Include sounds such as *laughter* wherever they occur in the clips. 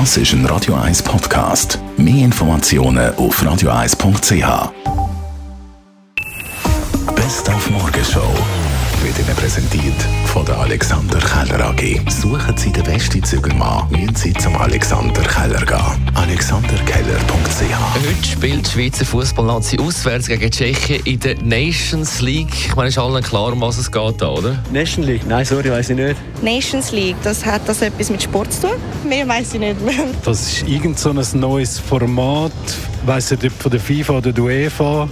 Das ist ein Radio 1 Podcast. Mehr Informationen auf radio1.ch. Best auf Morgenshow wird Ihnen präsentiert von der Alexander Keller AG. Suchen Sie den besten Zügelmann, müssen Sie zum Alexander Keller gehen. Heute spielt die Schweizer Fußballnazi auswärts gegen Tschechien in der Nations League. Ich meine, ist allen klar, um was es geht, da, oder? Nation League? Nein, sorry, weiß ich nicht. Nations League, das hat das etwas mit Sport zu tun? Mehr weiß ich nicht. Das ist irgend so ein neues Format, weiß nicht, ob von der FIFA oder der UEFA.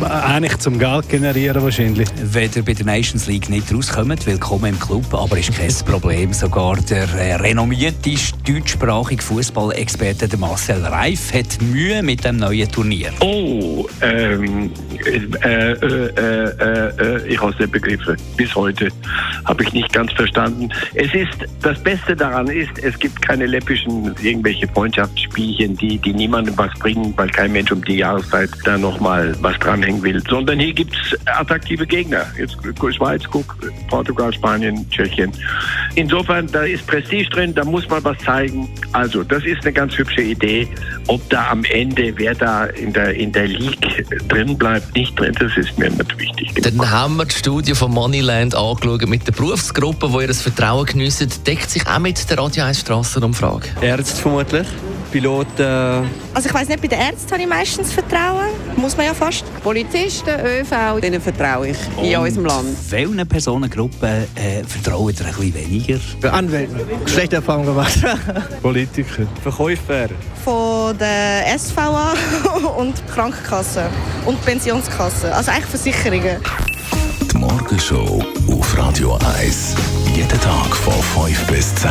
Eigentlich zum Geld generieren wahrscheinlich. Wenn ihr bei der Nations League nicht rauskommt, willkommen im Club, aber ist kein Problem. Sogar der äh, renommierte deutschsprachige Fußballexperte Marcel Reif hat Mühe mit dem neuen Turnier. Oh, ähm, äh, äh, äh, äh, ich habe es nicht begriffen. Bis heute habe ich nicht ganz verstanden. Es ist, das Beste daran ist, es gibt keine läppischen, irgendwelche Freundschaftsspielchen, die, die niemandem was bringen, weil kein Mensch um die Jahreszeit da nochmal was dranhängen will, sondern hier gibt es attraktive Gegner. Jetzt Schweiz, guck, Portugal, Spanien, Tschechien. Insofern, da ist Prestige drin, da muss man was zeigen. Also, das ist eine ganz hübsche Idee. Ob da am Ende, wer da in der, in der League drin bleibt, nicht drin, das ist mir nicht wichtig. Dann haben wir die Studie von Moneyland angeschaut mit der Berufsgruppe, die ihr das Vertrauen geniessen. Deckt sich auch mit der Radio 1 Strassenumfrage. Ärzte vermutlich. Piloten. Also ich weiß nicht, bei den Ärzten habe ich meistens Vertrauen. Muss man ja fast. Polizisten, ÖV, denen vertraue ich in unserem Land. Welchen Personengruppen äh, vertrauen ihr ein bisschen weniger? Anwälte. Schlechte Erfahrungen gemacht. *laughs* Politiker. Verkäufer. Von der SVA *laughs* und Krankenkasse und Pensionskasse. Also eigentlich Versicherungen. Die Morgenshow auf Radio 1. Jeden Tag von 5 bis 10.